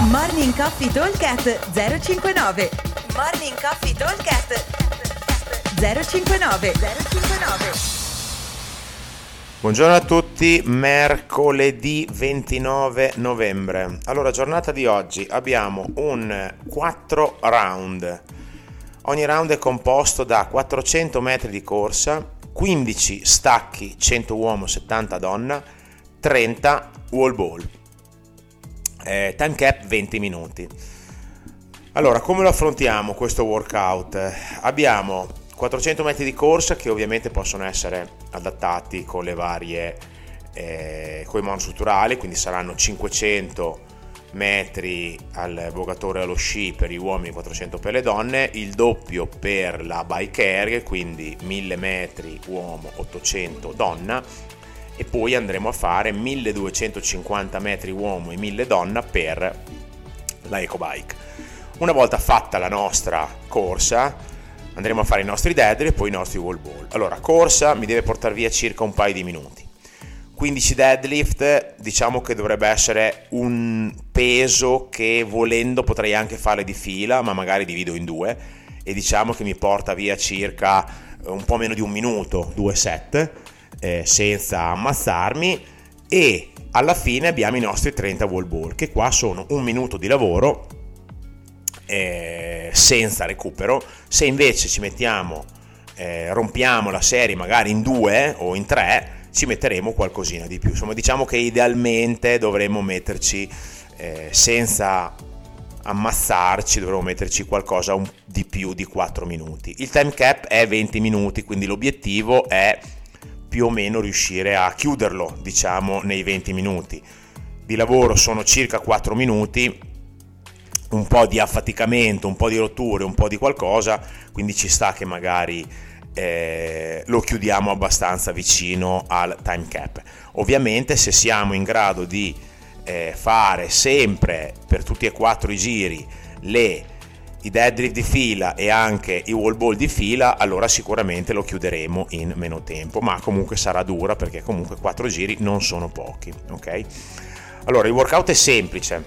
Morning Coffee Talkcast 059 Morning Coffee Talkcast 059 059 Buongiorno a tutti, mercoledì 29 novembre. Allora, giornata di oggi abbiamo un 4 round. Ogni round è composto da 400 metri di corsa, 15 stacchi 100 uomo 70 donna, 30 wall ball eh, time cap 20 minuti. Allora, come lo affrontiamo questo workout? Abbiamo 400 metri di corsa che ovviamente possono essere adattati con le varie eh, con i monostrutturali, quindi saranno 500 metri al vogatore allo sci per gli uomini, 400 per le donne, il doppio per la bike air, quindi 1000 metri uomo, 800 donna e poi andremo a fare 1250 metri uomo e 1000 donna per la EcoBike. Una volta fatta la nostra corsa, andremo a fare i nostri deadlift e poi i nostri wall ball. Allora, corsa mi deve portare via circa un paio di minuti. 15 deadlift, diciamo che dovrebbe essere un peso che volendo potrei anche fare di fila, ma magari divido in due e diciamo che mi porta via circa un po' meno di un minuto, due set eh, senza ammazzarmi e alla fine abbiamo i nostri 30 wall ball che qua sono un minuto di lavoro eh, senza recupero. Se invece ci mettiamo eh, rompiamo la serie magari in due o in tre ci metteremo qualcosina di più. Insomma diciamo che idealmente dovremmo metterci eh, senza ammazzarci dovremmo metterci qualcosa di più di 4 minuti. Il time cap è 20 minuti quindi l'obiettivo è più o meno riuscire a chiuderlo, diciamo, nei 20 minuti. Di lavoro sono circa 4 minuti, un po' di affaticamento, un po' di rotture, un po' di qualcosa, quindi ci sta che magari eh, lo chiudiamo abbastanza vicino al time cap. Ovviamente se siamo in grado di eh, fare sempre per tutti e quattro i giri le i deadlift di fila e anche i wall ball di fila, allora sicuramente lo chiuderemo in meno tempo, ma comunque sarà dura perché comunque 4 giri non sono pochi, ok? Allora, il workout è semplice,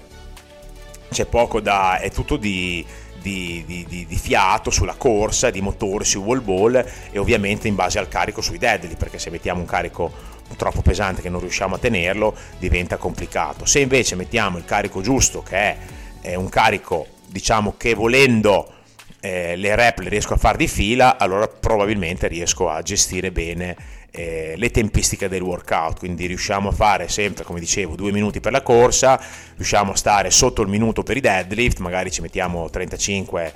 c'è poco da... è tutto di, di, di, di, fiato sulla corsa, di motore sui wall ball e ovviamente in base al carico sui deadlift, perché se mettiamo un carico troppo pesante che non riusciamo a tenerlo diventa complicato. Se invece mettiamo il carico giusto, che è, è un carico diciamo che volendo eh, le rep le riesco a fare di fila, allora probabilmente riesco a gestire bene eh, le tempistiche del workout, quindi riusciamo a fare sempre, come dicevo, due minuti per la corsa, riusciamo a stare sotto il minuto per i deadlift, magari ci mettiamo 35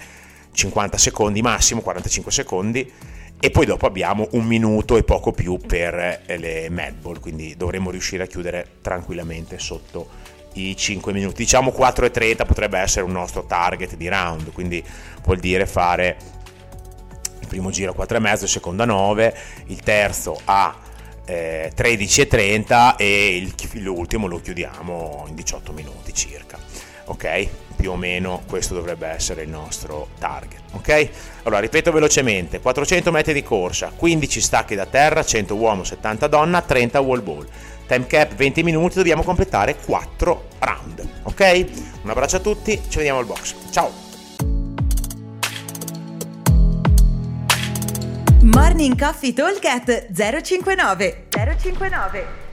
50 secondi massimo, 45 secondi e poi dopo abbiamo un minuto e poco più per eh, le medball, quindi dovremmo riuscire a chiudere tranquillamente sotto i 5 minuti. Diciamo 4 e 30 potrebbe essere un nostro target di round, quindi vuol dire fare il primo giro a 4 e mezzo, il secondo a 9, il terzo a eh, 13 e 30 e il, l'ultimo lo chiudiamo in 18 minuti circa. Ok? Più o meno questo dovrebbe essere il nostro target. Ok? Allora ripeto velocemente: 400 metri di corsa, 15 stacchi da terra, 100 uomo, 70 donna, 30 wall ball time cap 20 minuti, dobbiamo completare 4 round. Ok? Un abbraccio a tutti, ci vediamo al box. Ciao! Morning Coffee Talk 059 059